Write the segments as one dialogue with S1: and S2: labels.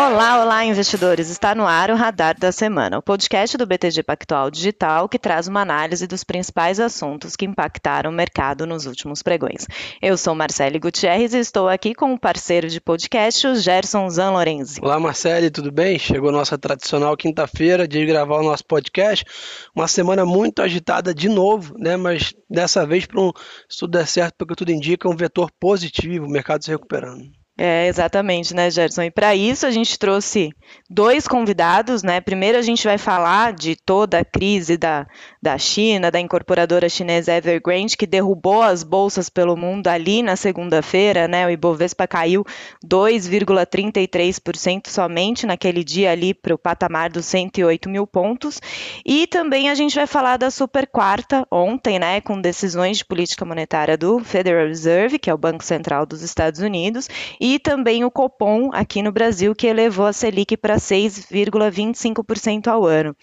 S1: Olá, olá, investidores! Está no ar o Radar da Semana, o podcast do BTG Pactual Digital que traz uma análise dos principais assuntos que impactaram o mercado nos últimos pregões. Eu sou Marcele Gutierrez e estou aqui com o parceiro de podcast, o Gerson Zanlorenzi.
S2: Olá, Marcele, tudo bem? Chegou nossa tradicional quinta-feira de gravar o nosso podcast. Uma semana muito agitada de novo, né? Mas dessa vez, para um, se tudo der certo, porque tudo indica, um vetor positivo, o mercado se recuperando.
S1: É, exatamente, né, Gerson? E para isso a gente trouxe dois convidados, né? Primeiro a gente vai falar de toda a crise da, da China, da incorporadora chinesa Evergrande, que derrubou as bolsas pelo mundo ali na segunda-feira, né? O Ibovespa caiu 2,33% somente naquele dia ali para o patamar dos 108 mil pontos. E também a gente vai falar da super quarta ontem, né? Com decisões de política monetária do Federal Reserve, que é o Banco Central dos Estados Unidos, e também o Copom aqui no Brasil, que elevou a Selic para 6,25% ao ano.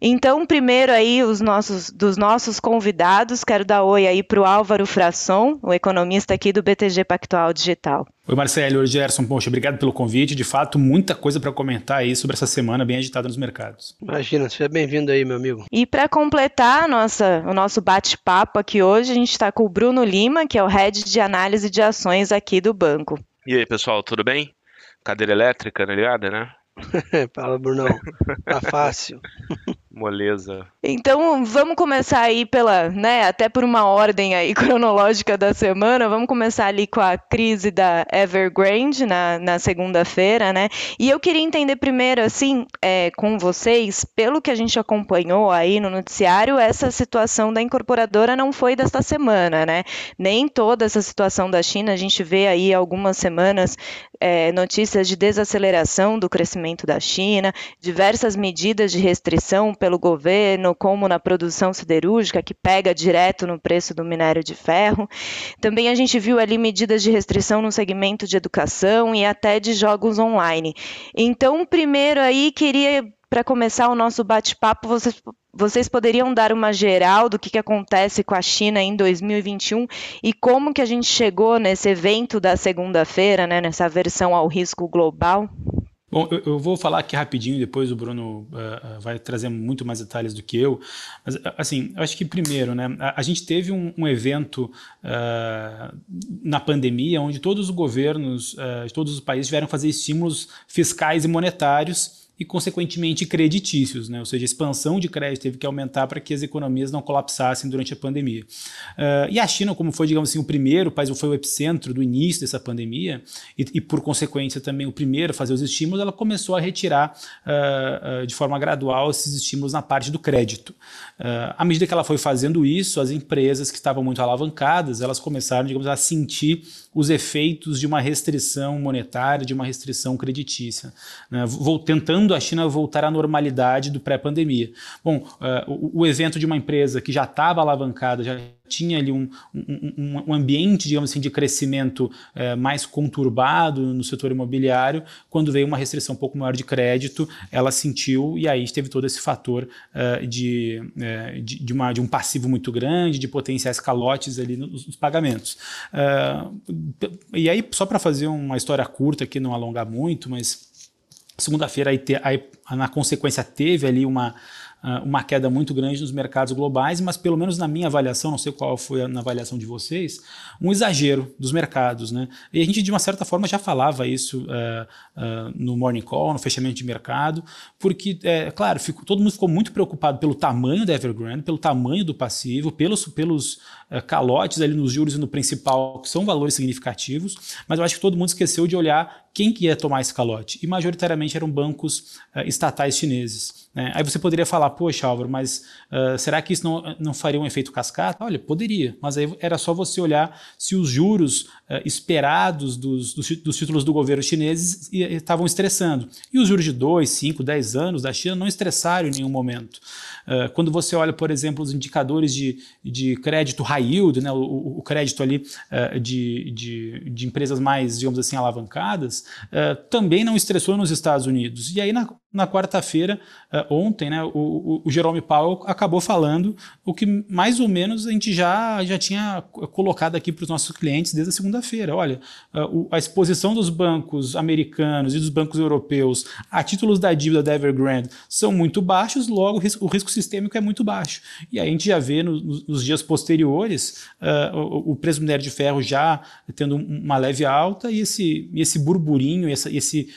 S1: Então, primeiro aí os nossos dos nossos convidados, quero dar oi aí para o Álvaro Frasson, o economista aqui do BTG Pactual Digital.
S3: Oi Marcelo, oi Gerson, poxa, obrigado pelo convite. De fato, muita coisa para comentar aí sobre essa semana bem agitada nos mercados.
S2: Imagina, seja bem-vindo aí, meu amigo.
S1: E para completar nossa, o nosso bate-papo aqui hoje, a gente está com o Bruno Lima, que é o head de análise de ações aqui do banco.
S4: E aí, pessoal, tudo bem? Cadeira elétrica, tá ligado, né?
S2: Fala, Brunão. Tá fácil.
S4: Moleza.
S1: Então, vamos começar aí pela, né, até por uma ordem aí cronológica da semana, vamos começar ali com a crise da Evergrande na, na segunda-feira, né? E eu queria entender primeiro, assim, é, com vocês, pelo que a gente acompanhou aí no noticiário, essa situação da incorporadora não foi desta semana, né? Nem toda essa situação da China, a gente vê aí algumas semanas é, notícias de desaceleração do crescimento da China, diversas medidas de restrição pelo governo, como na produção siderúrgica, que pega direto no preço do minério de ferro. Também a gente viu ali medidas de restrição no segmento de educação e até de jogos online. Então, primeiro aí, queria para começar o nosso bate-papo, vocês, vocês poderiam dar uma geral do que, que acontece com a China em 2021 e como que a gente chegou nesse evento da segunda-feira, né, nessa versão ao risco global?
S3: Bom, eu, eu, vou falar aqui rapidinho, depois o Bruno uh, vai trazer muito mais detalhes do que eu. Mas, assim, eu acho que primeiro, né, a, a gente teve um, um evento uh, na pandemia onde todos os governos uh, de todos os países tiveram que fazer estímulos fiscais e monetários e, consequentemente, creditícios, né? ou seja, a expansão de crédito teve que aumentar para que as economias não colapsassem durante a pandemia. Uh, e a China, como foi, digamos assim, o primeiro país, foi o epicentro do início dessa pandemia, e, e por consequência também o primeiro a fazer os estímulos, ela começou a retirar uh, uh, de forma gradual esses estímulos na parte do crédito. à medida que ela foi fazendo isso, as empresas que estavam muito alavancadas, elas começaram, digamos, a sentir os efeitos de uma restrição monetária, de uma restrição creditícia, né? Vou tentando a China voltar à normalidade do pré-pandemia. Bom, uh, o, o, evento de uma empresa que já estava alavancada, já tinha ali um, um, um, ambiente, digamos assim, de crescimento uh, mais conturbado no setor imobiliário, quando veio uma restrição um pouco maior de crédito, ela sentiu e aí teve todo esse fator uh, de, de, de, uma, de, um passivo muito grande, de potenciais calotes ali nos, nos pagamentos. e aí, só para fazer uma história curta aqui, não alongar muito, mas Segunda-feira, na consequência, teve ali uma, uma queda muito grande nos mercados globais, mas pelo menos na minha avaliação, não sei qual foi a, na avaliação de vocês, um exagero dos mercados. Né? E a gente, de uma certa forma, já falava isso uh, uh, no Morning Call, no fechamento de mercado, porque, é, claro, todo mundo ficou muito preocupado pelo tamanho da Evergrande, pelo tamanho do passivo, pelos, pelos uh, calotes ali nos juros e no principal, que são valores significativos, mas eu acho que todo mundo esqueceu de olhar quem que ia tomar esse calote? E majoritariamente eram bancos uh, estatais chineses. Né? Aí você poderia falar, poxa Álvaro, mas uh, será que isso não, não faria um efeito cascata? Olha, poderia, mas aí era só você olhar se os juros uh, esperados dos, dos, dos, títulos do governo chineses estavam estressando. E os juros de 2, 5, 10 anos da China não estressaram em nenhum momento. Quando você olha, por exemplo, os indicadores de, de crédito high yield, né, o, o crédito ali de, de, de, empresas mais, digamos assim, alavancadas, também não estressou nos Estados Unidos. E aí, na, na quarta-feira, uh, ontem, né, o, o, Jerome Powell acabou falando o que mais ou menos a gente já, já tinha colocado aqui para os nossos clientes desde a segunda-feira. Olha, uh, a exposição dos bancos americanos e dos bancos europeus a títulos da dívida da Evergrande são muito baixos, logo o risco sistêmico é muito baixo. E aí a gente já vê no, nos dias posteriores uh, o, o, preço do minério de ferro já tendo uma leve alta e esse, esse burburinho, esse,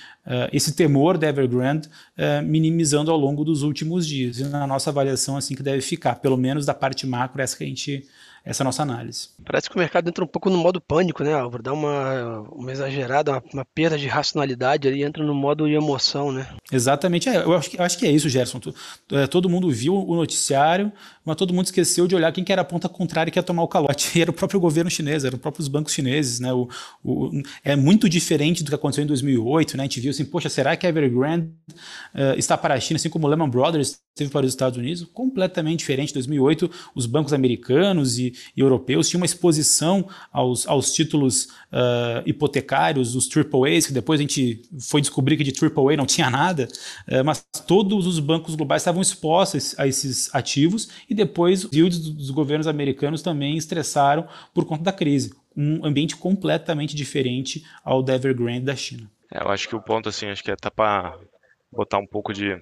S3: esse temor da Evergrande uh, minimizando ao longo dos últimos dias. E na nossa avaliação, assim que deve ficar, pelo menos da parte macro, essa que a gente essa é a nossa análise.
S2: Parece que o mercado entra um pouco no modo pânico, né, Álvaro? Dá uma, uma exagerada, uma, uma perda de racionalidade ali, entra no modo de emoção, né?
S3: Exatamente. É, eu, acho que, eu acho que é isso, Gerson. É, todo mundo viu o noticiário, mas todo mundo esqueceu de olhar quem que era a ponta contrária que ia tomar o calote. E era o próprio governo chinês, eram os próprios bancos chineses. Né? O, o, é muito diferente do que aconteceu em 2008. Né? A gente viu assim, poxa, será que a Evergrande uh, está para a China, assim como o Lehman Brothers teve para os Estados Unidos? Completamente diferente. Em 2008, os bancos americanos e, e europeus tinham uma exposição aos, aos títulos uh, hipotecários, os AAAs, que depois a gente foi descobrir que de AAA não tinha nada, uh, mas todos os bancos globais estavam expostos a esses ativos e depois os yields dos governos americanos também estressaram por conta da crise. Um ambiente completamente diferente ao da Evergrande da China.
S4: É, eu acho que o ponto, assim, acho que é tá para botar um pouco de.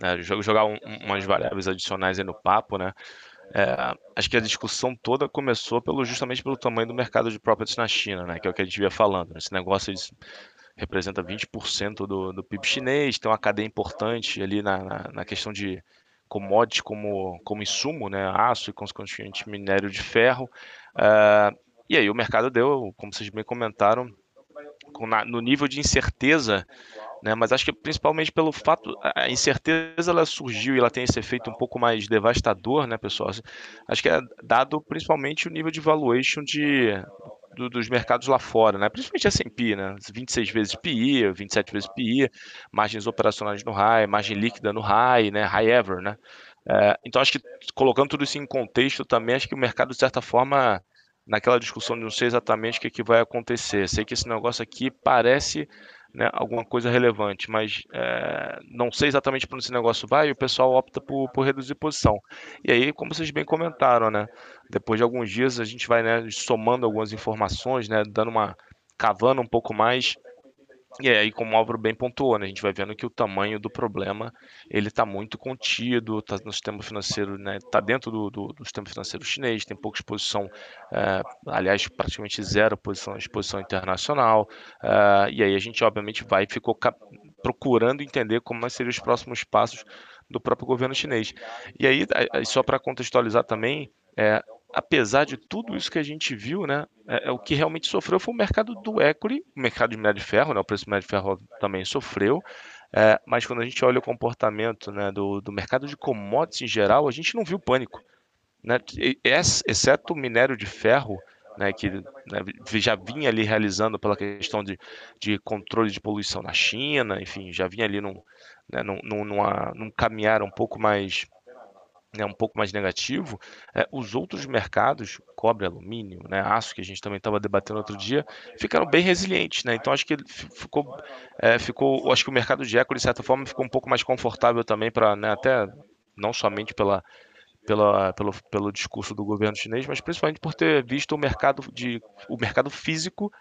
S4: Né, jogar um, umas variáveis adicionais aí no papo, né? É, acho que a discussão toda começou pelo, justamente pelo tamanho do mercado de properties na China, né? Que é o que a gente via falando. Esse negócio representa 20% do, do PIB chinês, tem uma cadeia importante ali na, na, na questão de commodity como, como insumo, né, aço e consequentemente minério de ferro. Uh, e aí o mercado deu, como vocês bem comentaram, na, no nível de incerteza, né, mas acho que principalmente pelo fato, a incerteza ela surgiu e ela tem esse efeito um pouco mais devastador, né, pessoal? Acho que é dado principalmente o nível de valuation de do, dos mercados lá fora, né? principalmente S&P, né? 26 vezes PI, 27 vezes PI, margens operacionais no high, margem líquida no high, né? high ever. Né? É, então, acho que colocando tudo isso em contexto também, acho que o mercado, de certa forma, naquela discussão de não sei exatamente o que, que vai acontecer, sei que esse negócio aqui parece né, alguma coisa relevante, mas é, não sei exatamente para onde esse negócio vai e o pessoal opta por, por, reduzir posição. E aí, como vocês bem comentaram, né, depois de alguns dias a gente vai né, somando algumas informações, né, dando uma cavando um pouco mais e aí, como o Álvaro bem pontuou, né, a gente vai vendo que o tamanho do problema ele está muito contido, está no sistema financeiro, está né, tá dentro do, do, do, sistema financeiro chinês, tem pouca exposição, é, aliás, praticamente zero posição, exposição internacional, é, e aí a gente obviamente vai ficou procurando entender como seriam os próximos passos do próprio governo chinês. E aí, só para contextualizar também, é, apesar de tudo isso que a gente viu, né, é, é, o que realmente sofreu foi o mercado do equity, o mercado de minério de ferro, né, o preço do minério de ferro também sofreu, é, mas quando a gente olha o comportamento né, do, do mercado de commodities em geral, a gente não viu pânico. Né, exceto o minério de ferro, né, que né, já vinha ali realizando pela questão de, de controle de poluição na China, enfim, já vinha ali num, né, num, numa, num caminhar um pouco mais né, um pouco mais negativo, é, os outros mercados, cobre, alumínio, né, aço, que a gente também estava debatendo outro dia, ficaram bem resilientes. Né? Então acho que ficou, é, ficou, acho que o mercado de eco, de certa forma, ficou um pouco mais confortável também para, né, até não somente pela, pela, pelo, pelo discurso do governo chinês, mas principalmente por ter visto o mercado, de, o mercado físico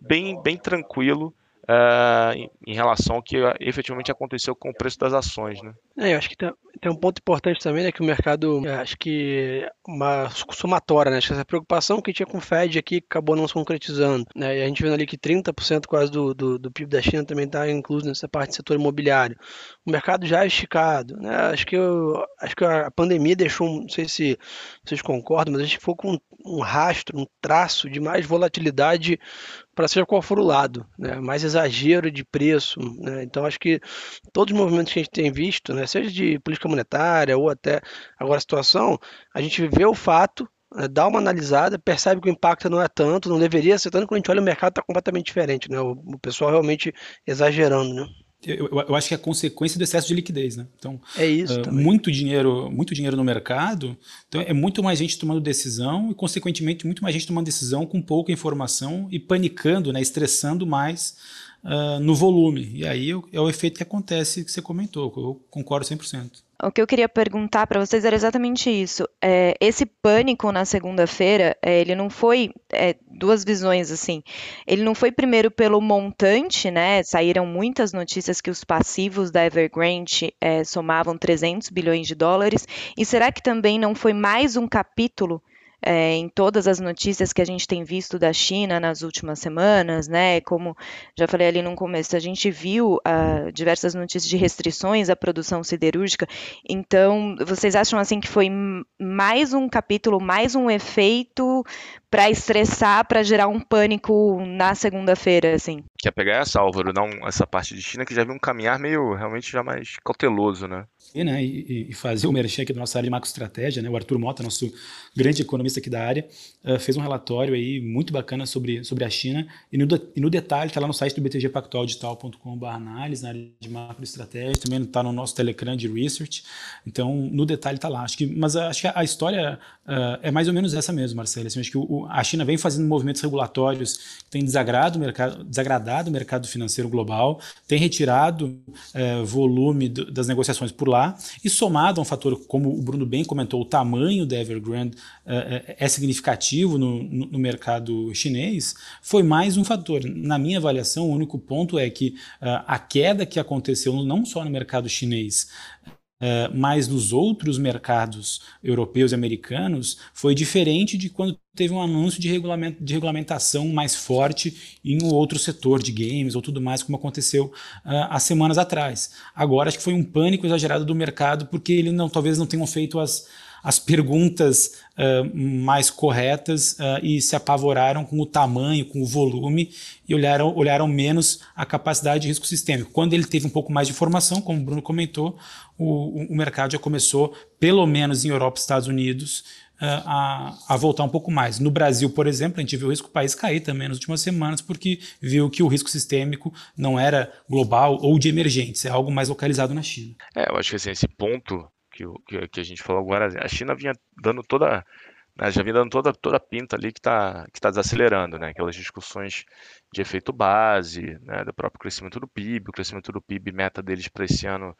S4: bem, bem tranquilo uh, em, em, relação ao que efetivamente aconteceu com o preço das ações. Né?
S2: É, eu acho que tem, tem, um ponto importante também, né, que o mercado, é, acho que uma somatória, né, acho que essa preocupação que tinha com o Fed aqui acabou não se concretizando, né, e a gente vendo ali que 30% quase do, do, do, PIB da China também está incluso nessa parte do setor imobiliário. O mercado já é esticado, né, acho que, eu, acho que a pandemia deixou, não sei se vocês concordam, mas a gente ficou com um rastro, um traço de mais volatilidade para seja qual for o lado, né? mais exagero de preço. Né? Então, acho que todos os movimentos que a gente tem visto, né? seja de política monetária ou até agora a situação, a gente vê o fato, né? dá uma analisada, percebe que o impacto não é tanto, não deveria ser tanto, quando a gente olha o mercado está completamente diferente. Né? O, o pessoal realmente exagerando. Né?
S3: Eu, eu, acho que é consequência do excesso de liquidez, né? Então,
S2: é isso
S3: uh, muito dinheiro, muito dinheiro no mercado, então é muito mais gente tomando decisão e, consequentemente, muito mais gente tomando decisão com pouca informação e panicando, né? Estressando mais uh, no volume. E aí é o efeito que acontece que você comentou, eu concordo 100%.
S1: O que eu queria perguntar para vocês era exatamente isso. É, esse pânico na segunda-feira, é, ele não foi é, duas visões assim. Ele não foi primeiro pelo montante, né? Saíram muitas notícias que os passivos da Evergrande é, somavam 300 bilhões de dólares. E será que também não foi mais um capítulo é, em todas as notícias que a gente tem visto da China nas últimas semanas, né? Como já falei ali no começo, a gente viu uh, diversas notícias de restrições à produção siderúrgica. Então, vocês acham assim que foi mais um capítulo, mais um efeito para estressar, para gerar um pânico na segunda-feira, assim?
S4: Quer pegar essa, Álvaro, não essa parte de China que já viu um caminhar meio realmente já mais cauteloso, né?
S3: Né, e, e fazer o merchan aqui da nossa área de macroestratégia, né? O Arthur Mota, nosso grande economista aqui da área, uh, fez um relatório aí muito bacana sobre, sobre a China e no, e no detalhe está lá no site do btgpactualdigital.com.br análise na área de macroestratégia, também está no nosso Telegram de Research, então no detalhe está lá. Acho que, mas acho que a história uh, é mais ou menos essa mesmo, Marcelo. Assim, acho que o, a China vem fazendo movimentos regulatórios que têm desagradado o mercado, desagradado o mercado financeiro global, tem retirado uh, volume do, das negociações por lá e somado a um fator, como o Bruno bem comentou, o tamanho da Evergrande uh, é significativo no, no, no, mercado chinês, foi mais um fator. Na minha avaliação, o único ponto é que uh, a queda que aconteceu não só no mercado chinês, Uh, mas nos outros mercados europeus e americanos foi diferente de quando teve um anúncio de, regulamento, de regulamentação mais forte em um outro setor de games ou tudo mais, como aconteceu uh, há semanas atrás. Agora acho que foi um pânico exagerado do mercado porque ele não, talvez não tenham feito as, as perguntas uh, mais corretas uh, e se apavoraram com o tamanho, com o volume e olharam, olharam menos a capacidade de risco sistêmico. Quando ele teve um pouco mais de informação, como o Bruno comentou, o, o mercado já começou, pelo menos em Europa e Estados Unidos, uh, a, a, voltar um pouco mais. No Brasil, por exemplo, a gente viu o risco país cair também nas últimas semanas, porque viu que o risco sistêmico não era global ou de emergentes, é algo mais localizado na China.
S4: É, eu acho que assim, esse ponto que, que a gente falou agora, a China vinha dando toda, né, já vinha dando toda, toda a pinta ali que está que tá desacelerando, né? Aquelas discussões de efeito base, né, do próprio crescimento do PIB, o crescimento do PIB, meta deles para esse ano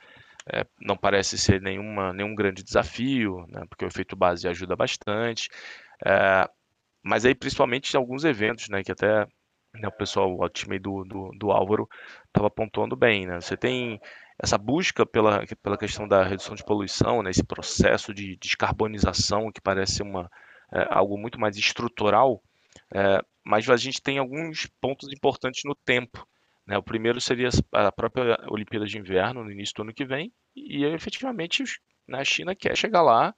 S4: é, não parece ser nenhuma, nenhum grande desafio, né, porque o efeito base ajuda bastante. É, mas aí, principalmente, alguns eventos, né, que até né, o pessoal, o time do, do, do Álvaro, estava pontuando bem. Né? Você tem essa busca pela, pela questão da redução de poluição, né, esse processo de descarbonização que parece uma, é, algo muito mais estrutural, é, mas a gente tem alguns pontos importantes no tempo. Né? O primeiro seria a própria Olimpíada de Inverno, no início do ano que vem, e efetivamente né, a China quer chegar lá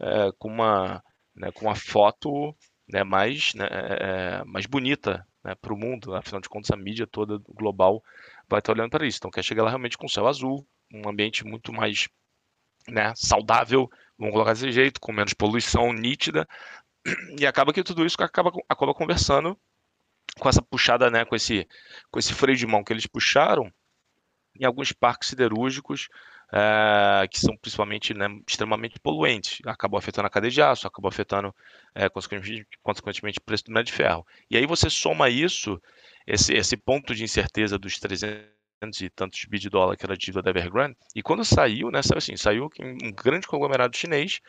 S4: é, com, uma, né, com uma foto né, mais, né, é, é, mais bonita né, para o mundo. Afinal de contas, a mídia toda global vai estar olhando para isso. Então, quer chegar lá realmente com céu azul, um ambiente muito mais né, saudável, vamos colocar desse jeito, com menos poluição nítida. E acaba que tudo isso acaba, acaba conversando com essa puxada, né, com esse, com esse freio de mão que eles puxaram em alguns parques siderúrgicos é, que são principalmente né, extremamente poluentes. Acabou afetando a cadeia de aço, acabou afetando, é, consequentemente, o preço do minério de ferro. E aí você soma isso, esse, esse ponto de incerteza dos 300 e tantos bi de dólar que era a dívida da Evergrande, e quando saiu, né, saiu assim, saiu um grande conglomerado chinês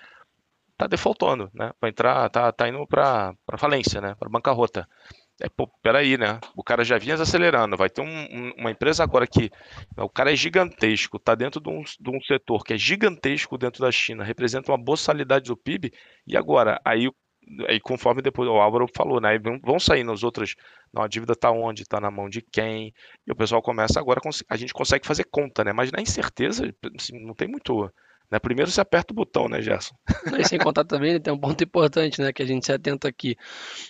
S4: está defaultando, né, vai entrar, tá, tá indo para falência, né, para bancarrota. É, pô, peraí, né? O cara já vinha acelerando. Vai ter um, um, uma empresa agora que o cara é gigantesco, está dentro de um, de um, setor que é gigantesco dentro da China, representa uma boçalidade do PIB. E agora, aí, aí conforme depois o Álvaro falou, né? Vão sair nos outros. Não, a dívida está onde? Está na mão de quem? E o pessoal começa agora. A gente consegue fazer conta, né? Mas na incerteza, assim, não tem muito né? Primeiro você aperta o botão, né, Gerson?
S2: E sem contar também, tem um ponto importante, né, que a gente se atenta aqui.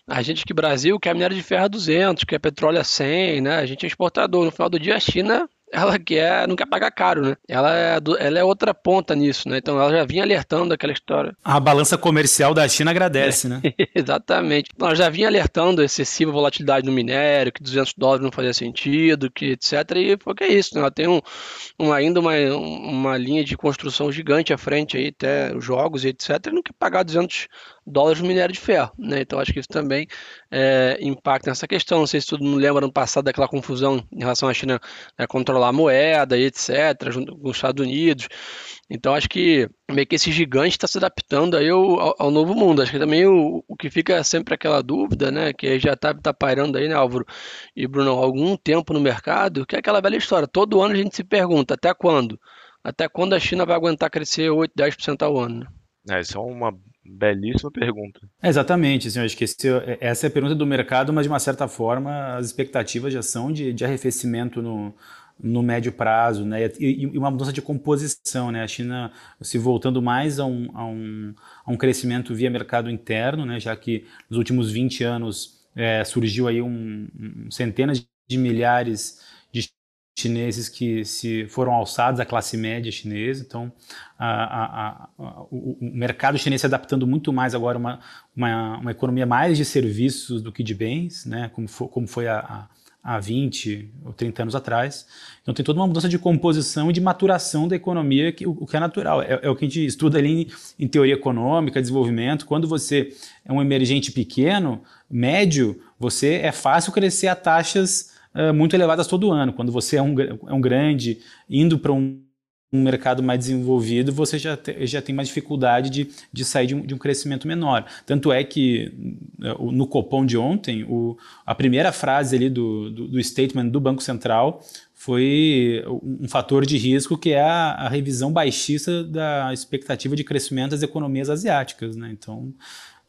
S2: A gente que Brasil quer minério de ferro a 200, quer petróleo a 100, né? A gente é exportador. No final do dia, a China ela quer, não quer pagar caro, né? Ela é, ela é outra ponta nisso, né? Então ela já vinha alertando aquela história.
S3: A balança comercial da China agradece, é, né?
S2: Exatamente. Ela já vinha alertando excessiva volatilidade no minério, que 200 dólares não fazia sentido, que etc. E foi que é isso, né? Ela tem um, um, ainda uma, uma linha de construção gigante à frente aí, até os jogos e etc. E não quer pagar 200 dólares no minério de ferro. Né? Então acho que isso também é, impacta nessa questão. Não sei se todo mundo lembra no passado daquela confusão em relação à China né, controlar a moeda e etc., junto com os Estados Unidos. Então acho que meio que esse gigante está se adaptando aí ao, ao, novo mundo. Acho que também o, o que fica sempre aquela dúvida, né, que já está tá pairando aí, né, Álvaro e Bruno, há algum tempo no mercado, que é aquela velha história. Todo ano a gente se pergunta até quando? Até quando a China vai aguentar crescer 8, 10% ao ano?
S4: É, isso é uma belíssima pergunta.
S3: Exatamente, assim, acho que esse, essa é a pergunta do mercado, mas de uma certa forma as expectativas já são de, de arrefecimento no, no médio prazo, né? E, e, uma mudança de composição, né? A China se voltando mais a um, a um, a um crescimento via mercado interno, né? Já que nos últimos 20 anos é, surgiu aí um, um, centenas de milhares chineses que se foram alçados à classe média chinesa, então a, a, a, o, o, mercado chinês se adaptando muito mais agora uma, uma, uma, economia mais de serviços do que de bens, né? Como, for, como foi há 20 ou 30 anos atrás. Então tem toda uma mudança de composição e de maturação da economia, que, o, que é natural. É, é, o que a gente estuda ali em, em, teoria econômica, desenvolvimento. Quando você é um emergente pequeno, médio, você é fácil crescer a taxas uh, muito elevadas todo ano. Quando você é um, é um grande, indo para um um mercado mais desenvolvido, você já, te, já tem mais dificuldade de, de sair de um, de um, crescimento menor. Tanto é que eh, no Copom de ontem, o, a primeira frase ali do, do, do, statement do Banco Central foi um fator de risco que é a, a, revisão baixista da expectativa de crescimento das economias asiáticas. Né? Então,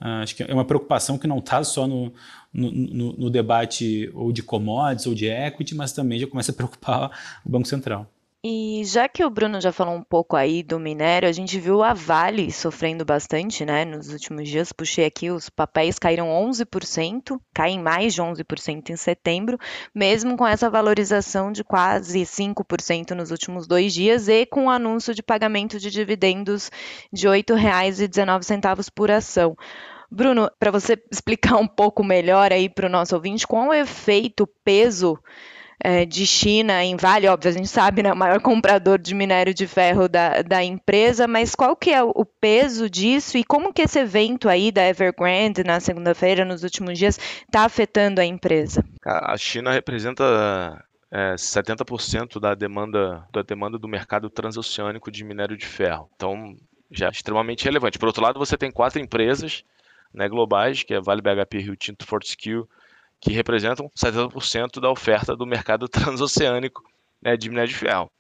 S3: uh, acho que é uma preocupação que não está só no, no, no, no debate ou de commodities ou de equity, mas também já começa a preocupar o Banco Central.
S1: E já que o Bruno já falou um pouco aí do minério, a gente viu a Vale sofrendo bastante, né, nos últimos dias. Puxei aqui, os papéis caíram 11%, caem mais de 11% em setembro, mesmo com essa valorização de quase 5% nos últimos dois dias e com o anúncio de pagamento de dividendos de R$ 8,19 por ação. Bruno, para você explicar um pouco melhor aí para o nosso ouvinte, qual é o efeito, peso é, de China em Vale, óbvio, a gente sabe, né, o maior comprador de minério de ferro da, da empresa, mas qual que é o peso disso e como que esse evento aí da Evergrande na segunda-feira, nos últimos dias, está afetando a empresa?
S4: A China representa é, 70% da demanda, da demanda do mercado transoceânico de minério de ferro. Então, já é extremamente relevante. Por outro lado, você tem quatro empresas né, globais, que é Vale BHP, Rio Tinto, Fortescue que representam 70% da oferta do mercado transoceânico né, de minério de ferro.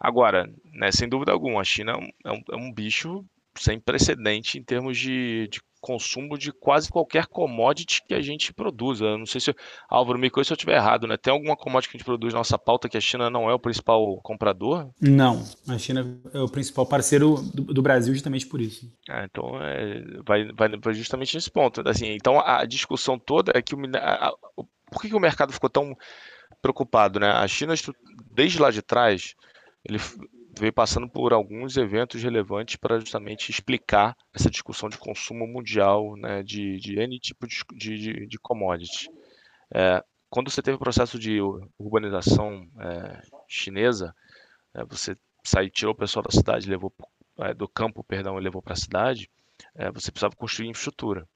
S4: Agora, né, sem dúvida alguma, a China é um, é um bicho sem precedente em termos de, de, consumo de quase qualquer commodity que a gente produza. Eu não sei se, Álvaro, me corrija se eu estiver errado, né? Tem alguma commodity que a gente produz na nossa pauta que a China não é o principal comprador?
S3: Não, a China é o principal parceiro do, do Brasil justamente por isso.
S4: Ah, então, é, vai, vai justamente nesse ponto. Assim, então, a discussão toda é que o, a, a, por que, que o mercado ficou tão preocupado, né? A China, desde lá de trás, ele veio passando por alguns eventos relevantes para justamente explicar essa discussão de consumo mundial né, de, de N tipo de, de, de commodity. É, quando você teve o processo de urbanização é, chinesa, é, você saiu, tirou o pessoal da cidade, levou é, do campo, perdão, e levou para a cidade, é, você precisava construir infraestrutura.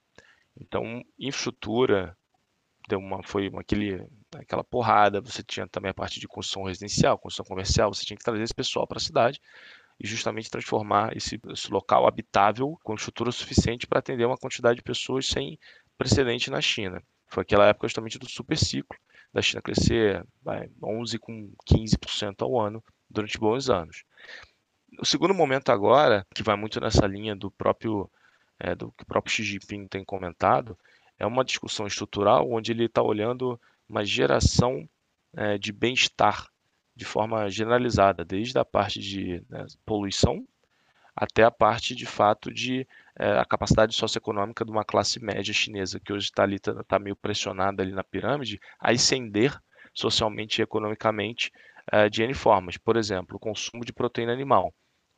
S4: Então, infraestrutura deu uma, foi uma, aquela porrada, você tinha também a parte de construção residencial, construção comercial, você tinha que trazer esse pessoal para a cidade e justamente transformar esse, esse local habitável com estrutura suficiente para atender uma quantidade de pessoas sem precedente na China. Foi aquela época justamente do super ciclo, da China crescer vai, 11 com 15% ao ano durante bons anos. O segundo momento agora, que vai muito nessa linha do próprio é, do que o próprio Xi Jinping tem comentado, é uma discussão estrutural onde ele está olhando uma geração é, de bem-estar de forma generalizada, desde a parte de né, poluição até a parte de fato de é, a capacidade socioeconômica de uma classe média chinesa que hoje está ali tá, tá, meio pressionada ali na pirâmide a ascender socialmente e economicamente é, de N formas. Por exemplo, o consumo de proteína animal.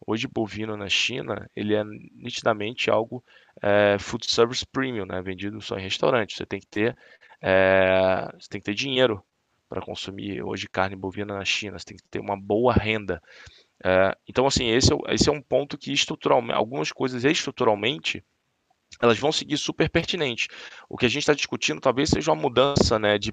S4: Hoje, bovino na China, ele é nitidamente algo é, food service premium, né? vendido só em restaurante. Você tem que ter é, você tem que ter dinheiro para consumir hoje carne bovina na China, você tem que ter uma boa renda. É, então, assim, esse é, esse é um ponto que estruturalmente, algumas coisas estruturalmente elas vão seguir super pertinentes. O que a gente está discutindo talvez seja uma mudança né, de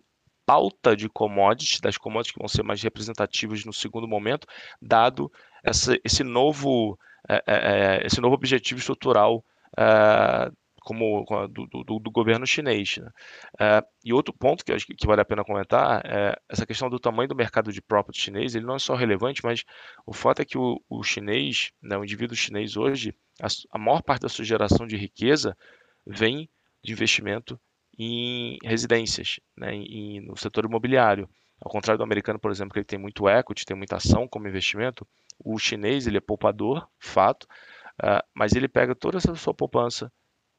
S4: pauta de commodities, das commodities que vão ser mais representativas no segundo momento, dado essa, esse, novo, é, é, é esse novo objetivo estrutural é, como do, do, do, governo chinês. Né? É, e outro ponto que acho que, vale a pena comentar é essa questão do tamanho do mercado de property chinês. Ele não é só relevante, mas o fato é que o, o chinês, né, o indivíduo chinês hoje, a, a maior parte da sua geração de riqueza vem de investimento em residências, né, em, no setor imobiliário. Ao contrário do americano, por exemplo, que ele tem muito equity, tem muita ação como investimento, o chinês ele é poupador, fato, uh, mas ele pega toda essa sua poupança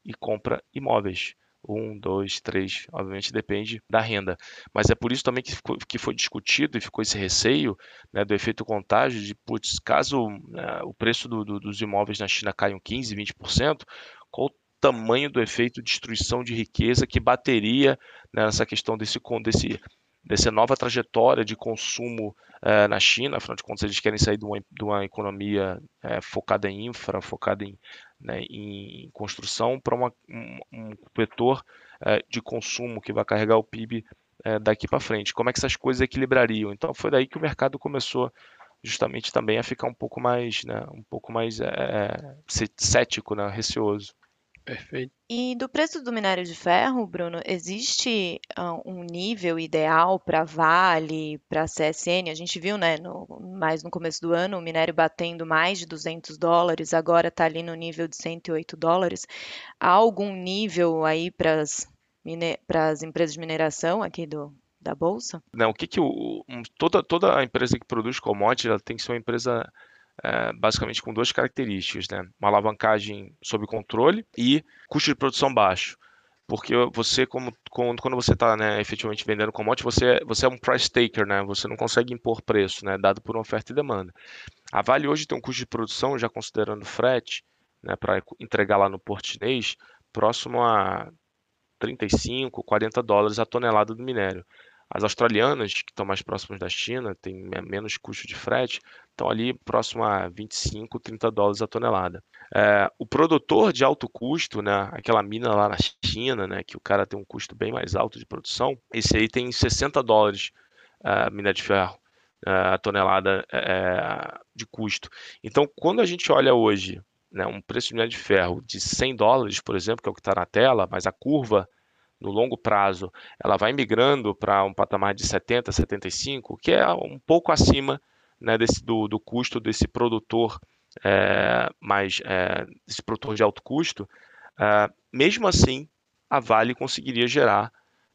S4: e compra imóveis. Um, dois, três, obviamente depende da renda. Mas é por isso também que, ficou, que foi discutido e ficou esse receio né, do efeito contágio de, putz, caso né, o preço do, do, dos imóveis na China caia 15%, 20%, qual tamanho do efeito de destruição de riqueza que bateria né, nessa questão desse, desse, dessa nova trajetória de consumo eh, na China. Afinal de contas, eles querem sair de uma, de uma economia eh, focada em infra, focada em, né, em construção, para um, um, vetor eh, de consumo que vai carregar o PIB daqui para frente. Como é que essas coisas equilibrariam? Então, foi daí que o mercado começou justamente também a ficar um pouco mais, né, um pouco mais cético, né, receoso.
S2: Perfeito.
S1: E do preço do minério de ferro, Bruno, existe uh, um nível ideal para Vale, para CSN? A gente viu, né, no, mais no começo do ano, o minério batendo mais de 200 dólares, agora está ali no nível de 108 dólares. Há algum nível aí para as empresas de mineração aqui do, da Bolsa?
S4: Não, o que, que o, toda, toda a empresa que produz commodity ela tem que ser uma empresa é, basicamente com duas características, né? Uma alavancagem sob controle e custo de produção baixo. Porque você, como, quando você está né, efetivamente vendendo commodity, você, você é um price taker, né? Você não consegue impor preço, né? Dado por oferta e demanda. A Vale hoje tem um custo de produção, já considerando frete, né, para entregar lá no porto chinês, próximo a 35, 40 dólares a tonelada do minério. As australianas, que estão mais próximas da China, têm menos custo de frete, estão ali próximo a 25, 30 dólares a tonelada. É, o produtor de alto custo, né, aquela mina lá na China, né, que o cara tem um custo bem mais alto de produção, esse aí tem 60 dólares a uh, mina de ferro uh, a tonelada uh, de custo. Então, quando a gente olha hoje né, um preço de minério de ferro de 100 dólares, por exemplo, que é o que está na tela, mas a curva no longo prazo, ela vai migrando para um patamar de 70, 75, que é um pouco acima né, desse, do, do custo desse produtor é, mais é, produtor de alto custo, é, mesmo assim a Vale conseguiria gerar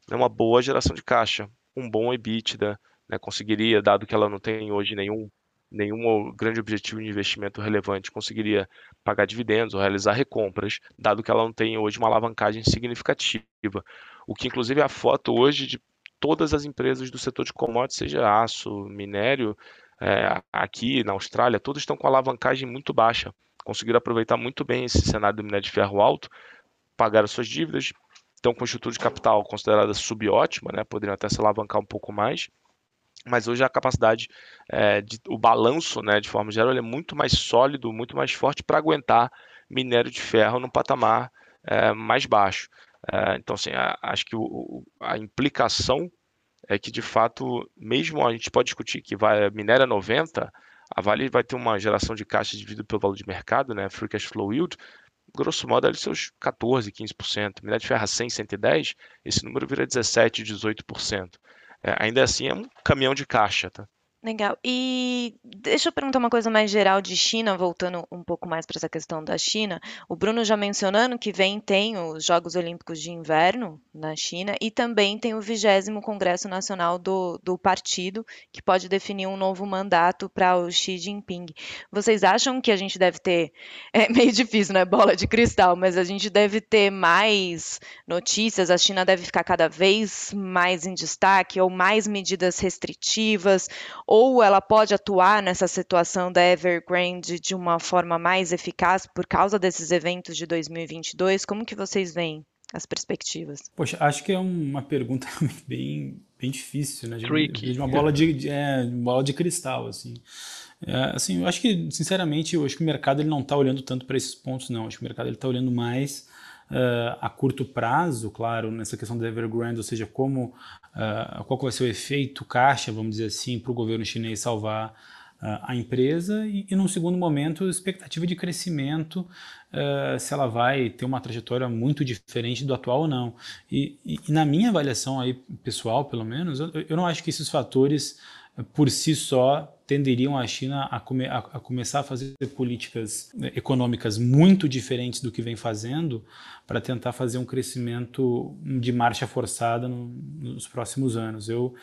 S4: né, uma boa geração de caixa, um bom EBITDA, né, conseguiria, dado que ela não tem hoje nenhum nenhum grande objetivo de investimento relevante conseguiria pagar dividendos ou realizar recompras, dado que ela não tem hoje uma alavancagem significativa. O que, inclusive, é a foto hoje de todas as empresas do setor de commodities, seja aço, minério, é, aqui na Austrália, todos estão com alavancagem muito baixa. Conseguiram aproveitar muito bem esse cenário do minério de ferro alto, pagaram suas dívidas, estão com estrutura de capital considerada subótima, né? poderiam até se alavancar um pouco mais mas hoje a capacidade, é, de, o balanço, né, de forma geral, é muito mais sólido, muito mais forte para aguentar minério de ferro num patamar é, mais baixo. É, então, assim, a, acho que o, a implicação é que, de fato, mesmo a gente pode discutir que vai minério 90, a Vale vai ter uma geração de caixa dividido pelo valor de mercado, né, free cash flow yield, grosso modo, ali seus 14, 15%. Minério de ferro a 100, 110, esse número vira 17, 18% é, ainda assim é um caminhão de caixa, tá?
S1: Legal. E deixa eu perguntar uma coisa mais geral de China, voltando um pouco mais para essa questão da China. O Bruno já mencionando que vem tem os Jogos Olímpicos de Inverno na China e também tem o 20 Congresso Nacional do, do partido, que pode definir um novo mandato para o Xi Jinping. Vocês acham que a gente deve ter, é meio difícil, né, bola de cristal, mas a gente deve ter mais notícias, a China deve ficar cada vez mais em destaque ou mais medidas restritivas, ou ela pode atuar nessa situação da Evergrande de uma forma mais eficaz por causa desses eventos de 2022? Como que vocês veem as perspectivas?
S3: Poxa, acho que é uma pergunta bem, bem difícil, né?
S2: De, Tricky.
S3: De uma bola de, de é, bola de cristal, assim. É, assim, eu acho que, sinceramente, eu acho que o mercado ele não está olhando tanto para esses pontos, não. Eu acho que o mercado está olhando mais uh, a curto prazo, claro, nessa questão da Evergrande, ou seja, como, uh, qual vai ser o efeito caixa, vamos dizer assim, para o governo chinês salvar a empresa e, e num segundo momento, expectativa de crescimento, uh, se ela vai ter uma trajetória muito diferente do atual ou não. E, e, e na minha avaliação aí, pessoal, pelo menos, eu, eu não acho que esses fatores por si só tenderiam a China a, come, a, a, começar a fazer políticas econômicas muito diferentes do que vem fazendo para tentar fazer um crescimento de marcha forçada no, nos próximos anos. Eu,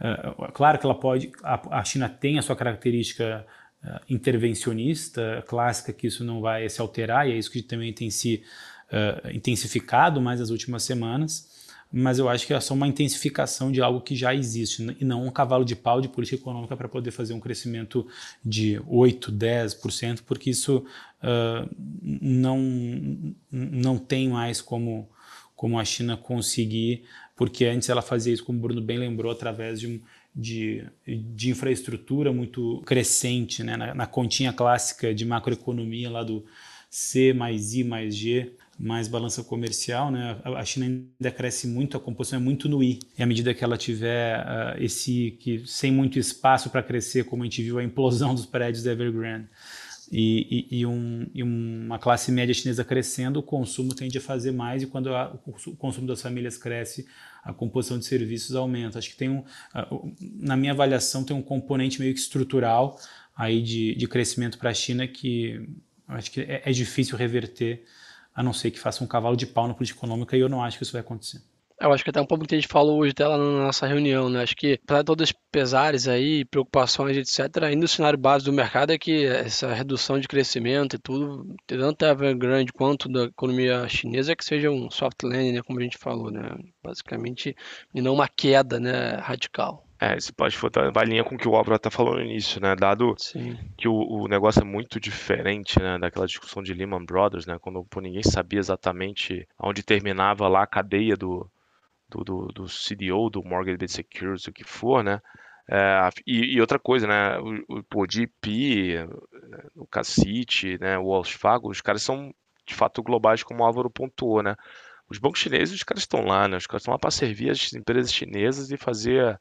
S3: uh, claro que ela pode, a, a, China tem a sua característica uh, intervencionista clássica que isso não vai se alterar e é isso que também tem se uh, intensificado mais nas últimas semanas mas eu acho que é só uma intensificação de algo que já existe e não um cavalo de pau de política econômica para poder fazer um crescimento de 8, 10%, porque isso uh, não, não tem mais como, como a China conseguir, porque antes ela fazia isso, como o Bruno bem lembrou, através de de, de, infraestrutura muito crescente, né? na, na, continha clássica de macroeconomia lá do C mais I mais G, mais balança comercial, né? A China ainda cresce muito, a composição é muito no I. E à medida que ela tiver uh, esse que sem muito espaço para crescer, como a gente viu a implosão dos prédios da Evergrande, e, e, e, um, e, uma classe média chinesa crescendo, o consumo tende a fazer mais e quando a, o consumo das famílias cresce, a composição de serviços aumenta. Acho que tem um, uh, na minha avaliação, tem um componente meio que estrutural aí de, de crescimento para a China que acho que é, é difícil reverter a não ser que faça um cavalo de pau na política econômica, e eu não acho que isso vai acontecer.
S2: Eu acho que até um pouco que a gente falou hoje dela na nossa reunião, né? Acho que, apesar de todos os pesares aí, preocupações, etc., ainda o cenário base do mercado é que essa redução de crescimento e tudo, tanto a Evergrande quanto da economia chinesa, é que seja um soft landing, né? Como a gente falou, né? Basicamente, e não uma queda, né? Radical.
S4: É, isso pode vai em linha com o que o Álvaro está falando no início, né? Dado Sim. que o, o, negócio é muito diferente, né? Daquela discussão de Lehman Brothers, né? Quando pô, ninguém sabia exatamente onde terminava lá a cadeia do, do, do, do CDO, do Mortgage Backed Securities, o que for, né? É, e, e, outra coisa, né? O, o, o GP, o Cacite, né? O Wells Fargo, os caras são de fato globais, como o Álvaro pontuou, né? Os bancos chineses, os caras estão lá, né? Os caras estão lá para servir as empresas chinesas e fazer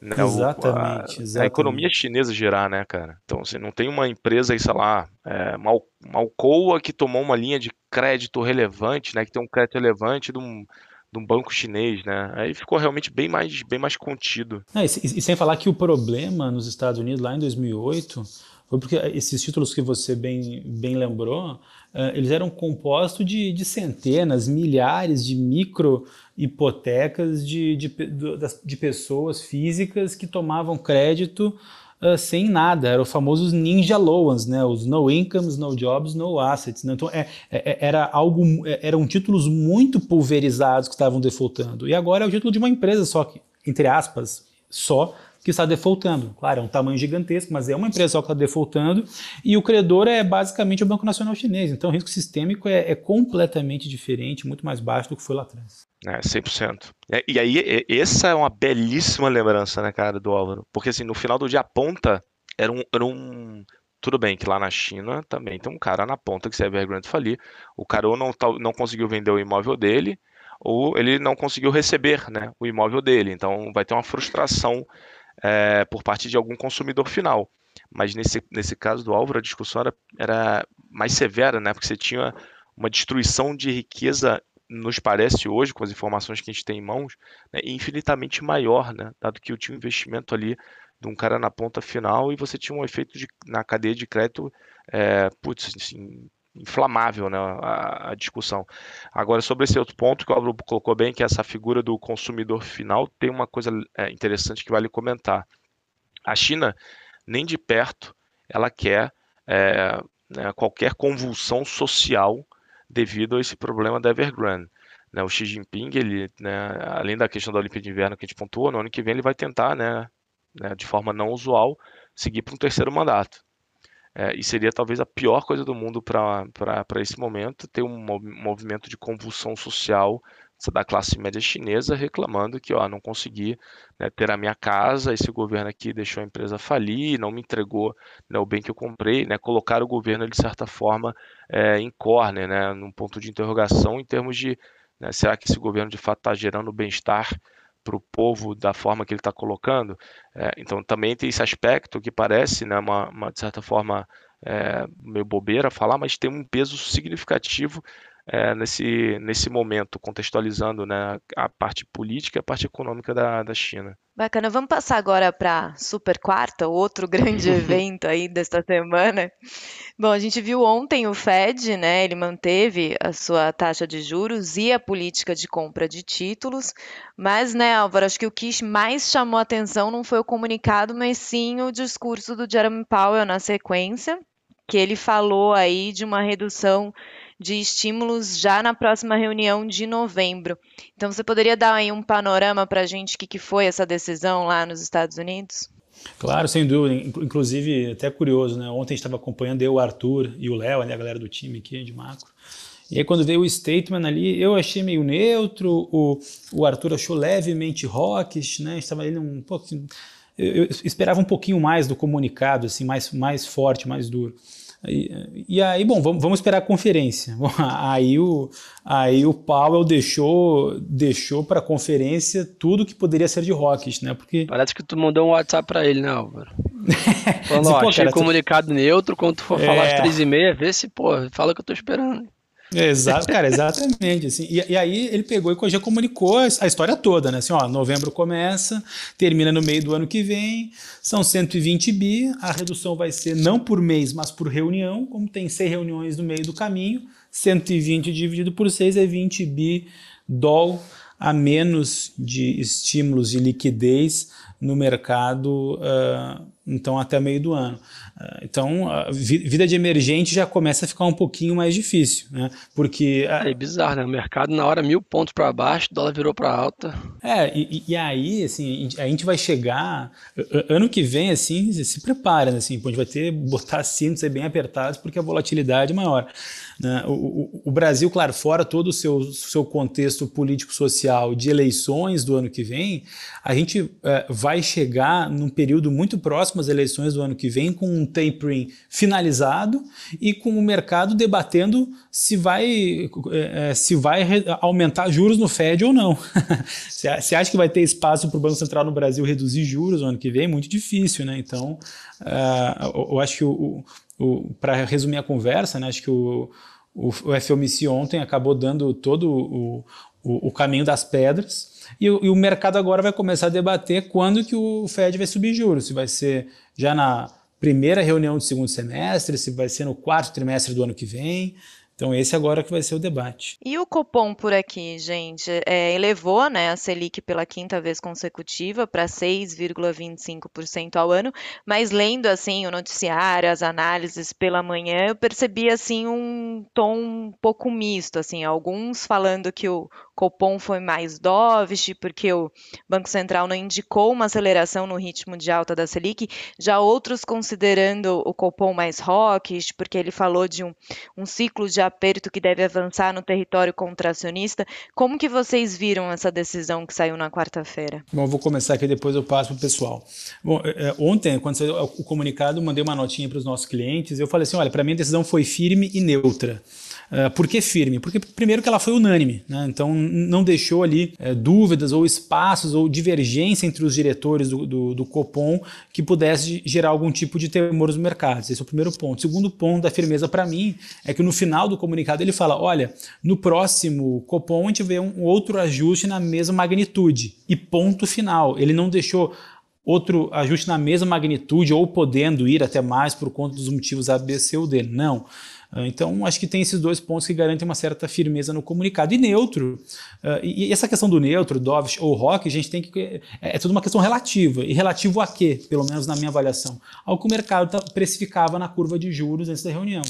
S3: né, exatamente,
S4: a,
S3: exatamente.
S4: a, economia chinesa girar, né, cara? Então, você não tem uma empresa aí, sei lá, é, Mal, Malcoa que tomou uma linha de crédito relevante, né, que tem um crédito relevante de um, de um banco chinês, né? Aí ficou realmente bem mais, bem mais contido.
S3: e, e, sem falar que o problema nos Estados Unidos, lá em 2008, foi porque esses títulos que você bem, bem lembrou, uh, eles eram compostos de, de, centenas, milhares de micro hipotecas de, de, de pessoas físicas que tomavam crédito uh, sem nada. Eram os famosos ninja loans, né? os no incomes, no jobs, no assets. Né? Então é, é, é era algo, é, eram títulos muito pulverizados que estavam defaultando. E agora é o título de uma empresa só que, entre aspas, só que está defaultando. Claro, é um tamanho gigantesco, mas é uma empresa só que está defaultando e o credor é basicamente o Banco Nacional Chinês. Então o risco sistêmico é, é completamente diferente, muito mais baixo do que foi lá atrás.
S4: É, 100%. É, e aí, essa é uma belíssima lembrança, né, cara, do Álvaro. Porque assim, no final do dia, a ponta era um, era um tudo bem que lá na China também tem um cara na ponta que se a Evergrande falir, o cara ou não, não conseguiu vender o imóvel dele, ou ele não conseguiu receber né, o imóvel dele. Então vai ter uma frustração é, por parte de algum consumidor final. Mas nesse, nesse caso do Álvaro, a discussão era, era mais severa, né? Porque você tinha uma destruição de riqueza, nos parece hoje, com as informações que a gente tem em mãos, né, infinitamente maior, né? Dado que eu tinha um investimento ali de um cara na ponta final e você tinha um efeito de, na cadeia de crédito, é, putz, assim, inflamável né, a, a, discussão. Agora, sobre esse outro ponto que o Álvaro colocou bem, que é essa figura do consumidor final, tem uma coisa é, interessante que vale comentar. A China, nem de perto, ela quer é, né, qualquer convulsão social devido a esse problema da Evergrande. Né, o Xi Jinping, ele, né, além da questão da Olimpíada de Inverno que a gente pontuou, no ano que vem ele vai tentar, né, né de forma não usual, seguir para um terceiro mandato. É, e seria talvez a pior coisa do mundo para esse momento ter um movimento de convulsão social da classe média chinesa reclamando que ó, não consegui né, ter a minha casa, esse governo aqui deixou a empresa falir, não me entregou né, o bem que eu comprei, né, colocar o governo de certa forma é, em corner, né, num ponto de interrogação em termos de né, será que esse governo de fato está gerando bem-estar para o povo da forma que ele está colocando? É, então também tem esse aspecto que parece, né, uma, uma de certa forma é, meio bobeira falar, mas tem um peso significativo é, nesse, nesse momento, contextualizando né, a parte política e a parte econômica da, da China.
S1: Bacana, vamos passar agora para Super Quarta, outro grande evento aí desta semana. Bom, a gente viu ontem o Fed, né? Ele manteve a sua taxa de juros e a política de compra de títulos, mas, né, Álvaro, acho que o que mais chamou a atenção não foi o comunicado, mas sim o discurso do Jeremy Powell na sequência, que ele falou aí de uma redução de estímulos já na próxima reunião de novembro. Então, você poderia dar aí um panorama para a gente o que, que foi essa decisão lá nos Estados Unidos?
S3: Claro, sem dúvida. Inclusive, até curioso, né? Ontem estava acompanhando eu, o Arthur e o Léo, ali, a galera do time aqui de macro. E aí, quando veio o statement ali, eu achei meio neutro, o, o Arthur achou levemente rockish, né? Estava ali um pouco. Eu, eu esperava um pouquinho mais do comunicado, assim, mais, mais forte, mais duro. E, e aí, bom, vamos, vamos, esperar a conferência. Bom, aí, o, aí o Powell deixou, deixou para a conferência tudo que poderia ser de Rockets, né? Porque...
S2: Parece que tu mandou um WhatsApp para ele, né, Álvaro? Falando, ó, achei cara, comunicado tu... neutro, quando tu for é... falar às três e meia, vê se, pô, fala que eu tô esperando.
S3: Exato, cara, exatamente. Assim. E, e, aí ele pegou e já comunicou a história toda, né? Assim, ó, novembro começa, termina no meio do ano que vem, são 120 bi, a redução vai ser não por mês, mas por reunião, como tem seis reuniões no meio do caminho, 120 dividido por 6 é 20 bi dólar a menos de estímulos de liquidez no mercado, uh, então até meio do ano. Uh, então, a vida de emergente já começa a ficar um pouquinho mais difícil, né? Porque.
S2: Uh, é bizarro, né? O mercado, na hora, mil pontos para baixo, o dólar virou para alta.
S3: É, e, e, aí, assim, a gente vai chegar. Ano que vem, assim, se prepara, né? Assim, a gente vai ter botar cintos bem apertados, porque a volatilidade é maior. Né? O, o, o, Brasil, claro, fora todo o seu, seu contexto político-social de eleições do ano que vem, a gente é, vai chegar num período muito próximo às eleições do ano que vem com um tapering finalizado e com o mercado debatendo se vai, é, se vai aumentar juros no Fed ou não. Você acha que vai ter espaço para o Banco Central no Brasil reduzir juros no ano que vem? Muito difícil, né? Então, uh, eu acho que o, o para resumir a conversa, né, acho que o, o, o FOMC ontem acabou dando todo o, o, o caminho das pedras e, e, o mercado agora vai começar a debater quando que o Fed vai subir juros, se vai ser já na primeira reunião do segundo semestre, se vai ser no quarto trimestre do ano que vem. Então esse agora que vai ser o debate.
S1: E o Copom por aqui, gente, é, elevou né, a Selic pela quinta vez consecutiva para 6,25% ao ano, mas lendo assim o noticiário, as análises pela manhã, eu percebi assim um tom um pouco misto, assim, alguns falando que o Copom foi mais dovish, porque o Banco Central não indicou uma aceleração no ritmo de alta da Selic, já outros considerando o Copom mais hawkish, porque ele falou de um, um ciclo de aperto que deve avançar no território contracionista. Como que vocês viram essa decisão que saiu na quarta-feira?
S3: Bom, eu vou começar aqui, depois eu passo para o pessoal. Bom, é, é, ontem, quando saiu o comunicado, mandei uma notinha para os nossos clientes, eu falei assim, olha, para mim a decisão foi firme e neutra. Uh, por que firme? Porque, primeiro, que ela foi unânime, né? então não deixou ali é, dúvidas ou espaços ou divergência entre os diretores do, do, do, Copom que pudesse gerar algum tipo de temor nos mercados. Esse é o primeiro ponto. O segundo ponto da firmeza para mim é que no final do comunicado ele fala: olha, no próximo Copom a gente vê um outro ajuste na mesma magnitude e ponto final. Ele não deixou outro ajuste na mesma magnitude ou podendo ir até mais por conta dos motivos A, B, C ou D. Não. Ah, então, acho que tem esses dois pontos que garantem uma certa firmeza no comunicado. E neutro, uh, e essa questão do neutro, dovish ou rock, a gente tem que. É, é tudo uma questão relativa. E relativo a quê? Pelo menos na minha avaliação. Ao que o mercado tá, precificava na curva de juros antes da reunião.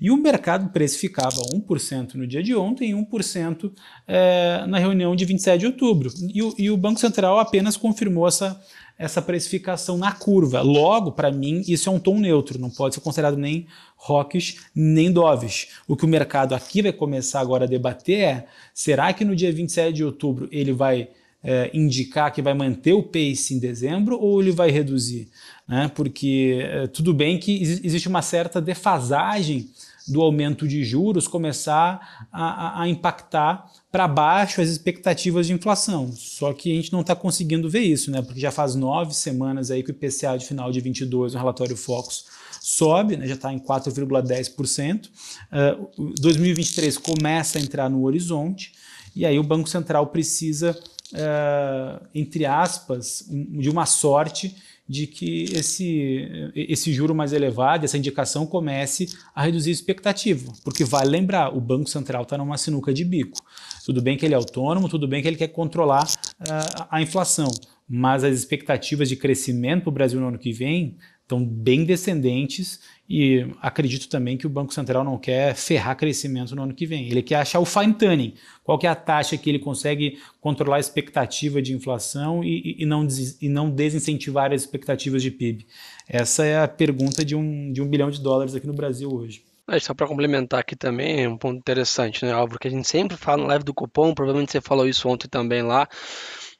S3: E o mercado precificava 1% no dia de ontem e 1% é, na reunião de 27 de outubro. E o Banco Central apenas confirmou essa essa precificação na curva. Logo, para mim, isso é um tom neutro, não pode ser considerado nem rockish nem dovish. O que o mercado aqui vai começar agora a debater é: será que no dia 27 de outubro ele vai é, indicar que vai manter o pace em dezembro ou ele vai reduzir? Né? Porque é, tudo bem que existe uma certa defasagem do aumento de juros começar a, a impactar para baixo as expectativas de inflação. Só que a gente não está conseguindo ver isso, né? porque já faz nove semanas aí que o IPCA de final de 22, no relatório Focus, sobe, né? já está em 4,10%. Uh, 2023 começa a entrar no horizonte e aí o Banco Central precisa, uh, entre aspas, um, de uma sorte de que esse, esse juro mais elevado, essa indicação comece a reduzir a expectativa. Porque vale lembrar, o Banco Central está numa sinuca de bico. Tudo bem que ele é autônomo, tudo bem que ele quer controlar uh, a inflação, mas as expectativas de crescimento para o Brasil no ano que vem estão bem descendentes e acredito também que o Banco Central não quer ferrar crescimento no ano que vem. Ele quer achar o fine tuning. Qual que é a taxa que ele consegue controlar a expectativa de inflação e, e, não, e não desincentivar as expectativas de PIB? Essa é a pergunta de um, de um bilhão de dólares aqui no Brasil hoje.
S2: É, só para complementar aqui também, um ponto interessante, né, Álvaro, que a gente sempre fala no live do cupom, provavelmente você falou isso ontem também lá,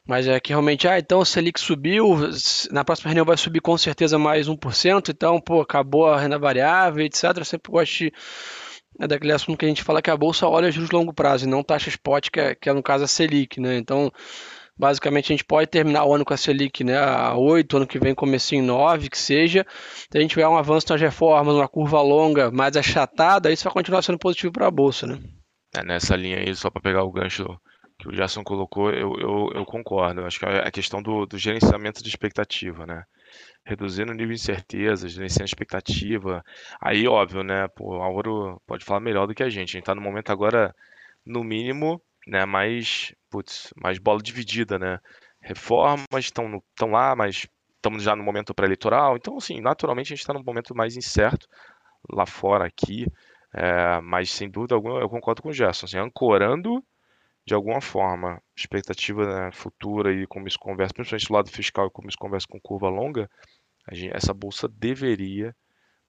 S2: mas é que realmente, ah, então o Selic subiu, na próxima reunião vai subir com certeza mais 1%, então, pô, acabou a renda variável, etc. Eu sempre gosto de, é daquele assunto que a gente fala que a bolsa olha juros longo prazo e não taxa spot, que é, que é no caso a Selic, né? Então, basicamente a gente pode terminar o ano com a Selic né, a 8, ano que vem comecinho em 9, que seja. Se a gente tiver um avanço nas reformas, uma curva longa mais achatada, isso vai continuar sendo positivo para a bolsa, né?
S4: É, nessa linha aí, só para pegar o gancho que o Gerson colocou, eu, eu, eu concordo. Eu acho que é a questão do, do gerenciamento de expectativa, né? Reduzindo o nível de incerteza, gerenciando expectativa. Aí, óbvio, né? Pô, o Álvaro pode falar melhor do que a gente. A gente está no momento agora, no mínimo, né? Mais, putz, mais bola dividida, né? Reformas estão lá, mas estamos já no momento pré-eleitoral. Então, assim, naturalmente a gente está num momento mais incerto lá fora, aqui. É, mas, sem dúvida alguma, eu concordo com o Gerson. Assim, ancorando de alguma forma, expectativa né, futura e como isso conversa, principalmente do lado fiscal e como isso conversa com curva longa, gente, essa bolsa deveria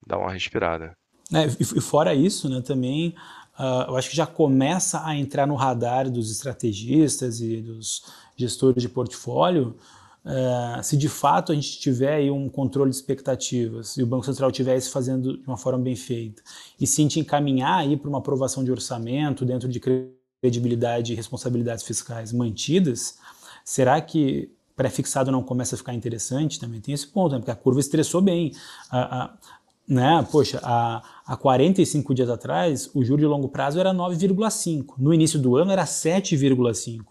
S4: dar uma respirada.
S3: É, e fora isso, né, também uh, eu acho que já começa a entrar no radar dos estrategistas e dos gestores de portfólio uh, se de fato a gente tiver um controle de expectativas e o Banco Central estiver isso fazendo de uma forma bem feita e se a gente encaminhar para uma aprovação de orçamento dentro de credibilidade e responsabilidades fiscais mantidas, será que pré-fixado não começa a ficar interessante? Também tem esse ponto, né? porque a curva estressou bem. A, a, né? Poxa, há, há 45 dias atrás, o juro de longo prazo era 9,5. No início do ano era 7,5.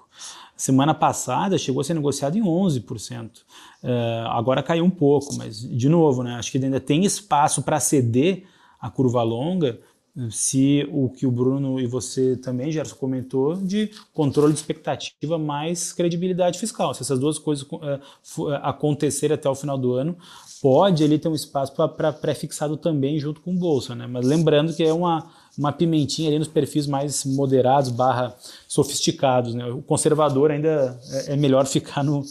S3: Semana passada chegou a ser negociado em 11%. Uh, é, agora caiu um pouco, mas, de novo, né, acho que ainda tem espaço para ceder a curva longa se o que o Bruno e você também, Gerson, comentou, de controle de expectativa mais credibilidade fiscal. Se essas duas coisas uh, acontecerem até o final do ano, pode ali ter um espaço para pré-fixado também junto com bolsa, né? Mas lembrando que é uma, uma pimentinha ali nos perfis mais moderados barra sofisticados, né? O conservador ainda é, é melhor ficar no,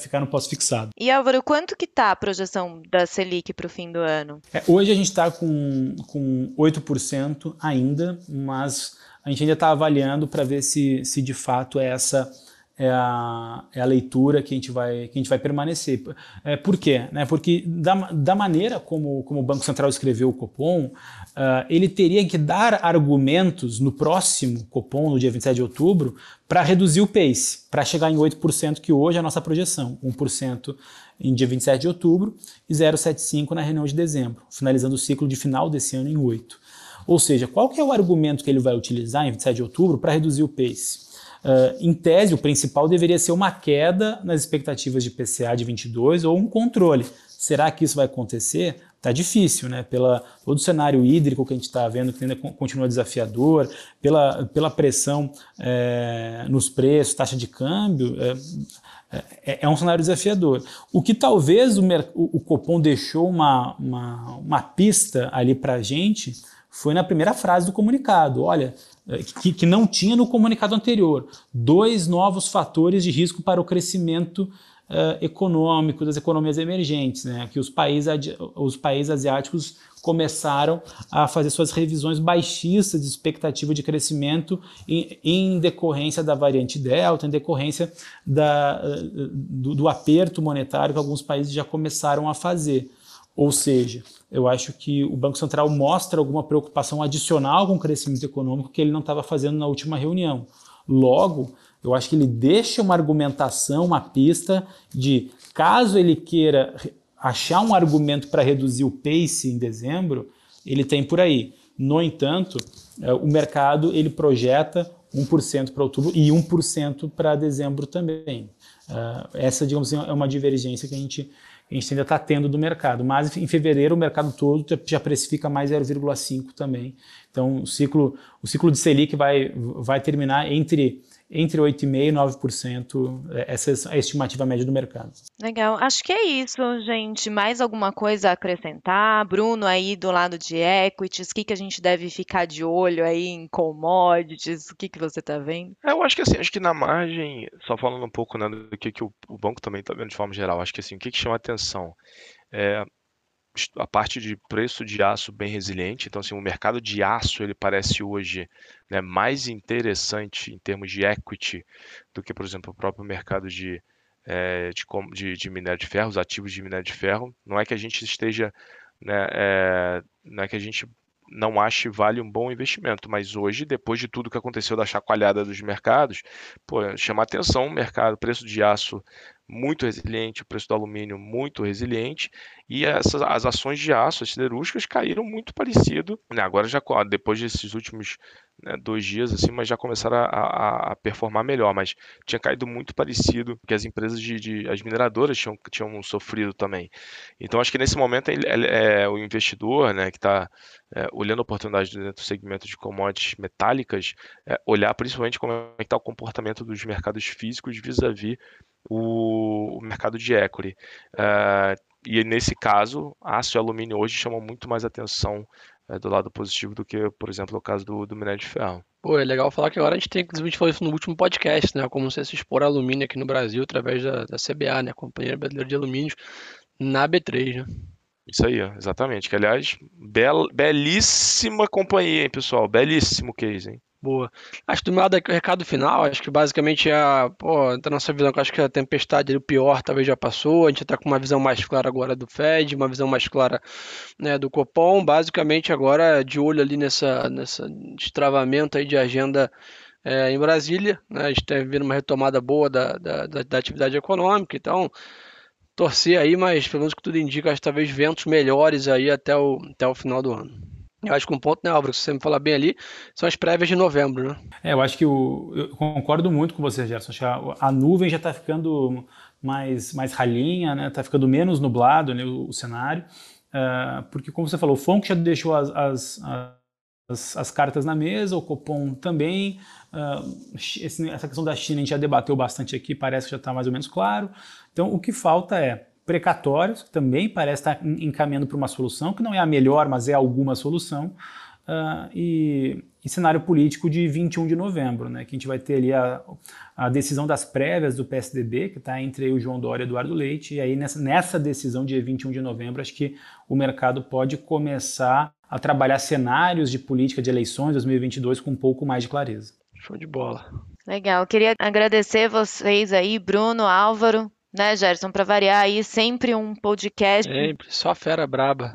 S3: ficar, no pós-fixado.
S1: E Álvaro, quanto que está a projeção da Selic para o fim do ano?
S3: É, hoje a gente está com, com 8% ainda, mas a gente ainda está avaliando para ver se, se de fato é essa é a, é a leitura que a gente vai, que a gente vai permanecer. É, por quê? Né? Porque da, da maneira como, como o Banco Central escreveu o Copom, uh, ele teria que dar argumentos no próximo Copom, no dia 27 de outubro, para reduzir o pace, para chegar em 8%, que hoje é a nossa projeção, 1% em dia 27 de outubro e 0,75% na reunião de dezembro, finalizando o ciclo de final desse ano em 8%. Ou seja, qual é o argumento que ele vai utilizar em 27 de outubro para reduzir o pace? Uh, em tese, o principal deveria ser uma queda nas expectativas de PCA de 22 ou um controle. Será que isso vai acontecer? Está difícil, né? Pela todo o cenário hídrico que a gente está vendo, que ainda continua desafiador, pela, pela pressão é, nos preços, taxa de câmbio, é, é, é, um cenário desafiador. O que talvez o, o Copom deixou uma, uma, uma pista ali para a gente foi na primeira frase do comunicado. Olha, é, que, que, não tinha no comunicado anterior. Dois novos fatores de risco para o crescimento uh, econômico das economias emergentes, né? que os países, os países asiáticos começaram a fazer suas revisões baixistas de expectativa de crescimento em, em decorrência da variante Delta, em decorrência da, do, do aperto monetário que alguns países já começaram a fazer. Ou seja, eu acho que o Banco Central mostra alguma preocupação adicional com o crescimento econômico que ele não estava fazendo na última reunião. Logo, eu acho que ele deixa uma argumentação, uma pista de caso ele queira achar um argumento para reduzir o pace em dezembro, ele tem por aí. No entanto, é, o mercado ele projeta 1% para outubro e 1% para dezembro também. É, essa, digamos assim, é uma divergência que a gente, a gente ainda está tendo do mercado. Mas em fevereiro o mercado todo já precifica mais 0,5 também. Então o ciclo, o ciclo de Selic vai, vai terminar entre entre 8,5% e 9%. É, essa é a estimativa média do mercado.
S1: Legal. Acho que é isso, gente. Mais alguma coisa a acrescentar? Bruno, aí do lado de equities, o que, que a gente deve ficar de olho aí em commodities? O que, que você está vendo?
S4: É, eu acho que assim, acho que na margem, só falando um pouco né, do que, que o, o banco também está vendo de forma geral, acho que assim, o que, que chama atenção? É, a parte de preço de aço bem resiliente. Então, assim, o mercado de aço ele parece hoje né, mais interessante em termos de equity do que, por exemplo, o próprio mercado de, é, de, de, minério de ferro, os ativos de minério de ferro. Não é que a gente esteja, né, é, não é que a gente não ache vale um bom investimento, mas hoje, depois de tudo que aconteceu da chacoalhada dos mercados, pô, chama atenção o mercado, preço de aço muito resiliente, o preço do alumínio muito resiliente e essas, as ações de aço, as siderúrgicas, caíram muito parecido. Né? Agora já depois desses últimos né, dois dias assim, mas já começaram a, a, a, performar melhor, mas tinha caído muito parecido que as empresas de, de as mineradoras tinham, tinham sofrido também. Então acho que nesse momento ele, é o investidor, né, que está é, olhando oportunidades dentro do segmento de commodities metálicas, é, olhar principalmente como é que está o comportamento dos mercados físicos vis-à-vis o, o mercado de equity. Uh, e nesse caso, aço e alumínio hoje chamam muito mais atenção uh, do lado positivo do que, por exemplo, o caso do, do minério de ferro.
S2: Pô, é legal falar que agora a gente tem, inclusive, a gente falou isso no último podcast, né? Como se expor alumínio aqui no Brasil através da, da CBA, né? Companhia Brasileira de Alumínios, na B3, né?
S4: Isso aí, exatamente. Que, aliás, bel, belíssima companhia, hein, pessoal? Belíssimo case, hein?
S2: Boa. Acho que do meu lado aqui, o recado final, acho que basicamente é a, pô, da nossa visão, acho que a tempestade, o pior talvez já passou, a gente está com uma visão mais clara agora do Fed, uma visão mais clara né, do Copom, basicamente agora de olho ali nessa, nessa destravamento aí de agenda é, em Brasília, né, a gente está vendo uma retomada boa da, da, da, da atividade econômica, então torcer aí, mas pelo menos que tudo indica, acho que talvez ventos melhores aí até o, até o final do ano. Eu acho que um ponto, né, Álvaro, se você me falar bem ali, são as prévias de novembro, né?
S3: É, eu acho que o, eu concordo muito com você, Gerson. Acho que a, a nuvem já está ficando mais, mais ralinha, né? Está ficando menos nublado né, o, o cenário. Uh, porque, como você falou, o FONC já deixou as, as, as, as cartas na mesa, o Copom também. Uh, esse, essa questão da China a gente já debateu bastante aqui, parece que já está mais ou menos claro. Então, o que falta é precatórios, que também parece estar encaminhando para uma solução, que não é a melhor, mas é alguma solução, uh, e, e, cenário político de 21 de novembro, né, que a gente vai ter ali a, a decisão das prévias do PSDB, que está entre o João Dória e Eduardo Leite, e aí nessa, nessa decisão de 21 de novembro, acho que o mercado pode começar a trabalhar cenários de política de eleições 2022 com um pouco mais de clareza.
S2: Show de bola.
S1: Legal, queria agradecer vocês aí, Bruno, Álvaro, né, Gerson? Para variar aí, sempre um podcast.
S2: Sempre, só fera braba.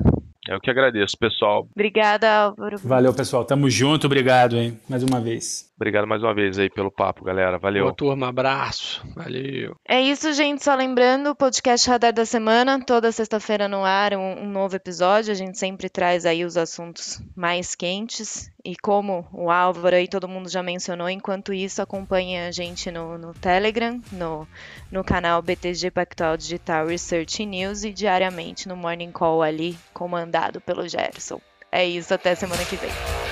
S4: Eu que agradeço, pessoal.
S1: Obrigada, Álvaro.
S3: Valeu, pessoal. Tamo junto, obrigado, hein? Mais uma vez.
S4: Obrigado mais uma vez aí pelo papo, galera. Valeu.
S2: Boa turma, abraço. Valeu.
S1: É isso, gente. Só lembrando, o podcast Radar da Semana, toda sexta-feira no ar, um, um novo episódio. A gente sempre traz aí os assuntos mais quentes. E como o Álvaro e todo mundo já mencionou, enquanto isso, acompanhe a gente no, no Telegram, no, no canal BTG Pactual Digital Research News e diariamente no Morning Call ali, comandado pelo Gerson. É isso, até semana que vem.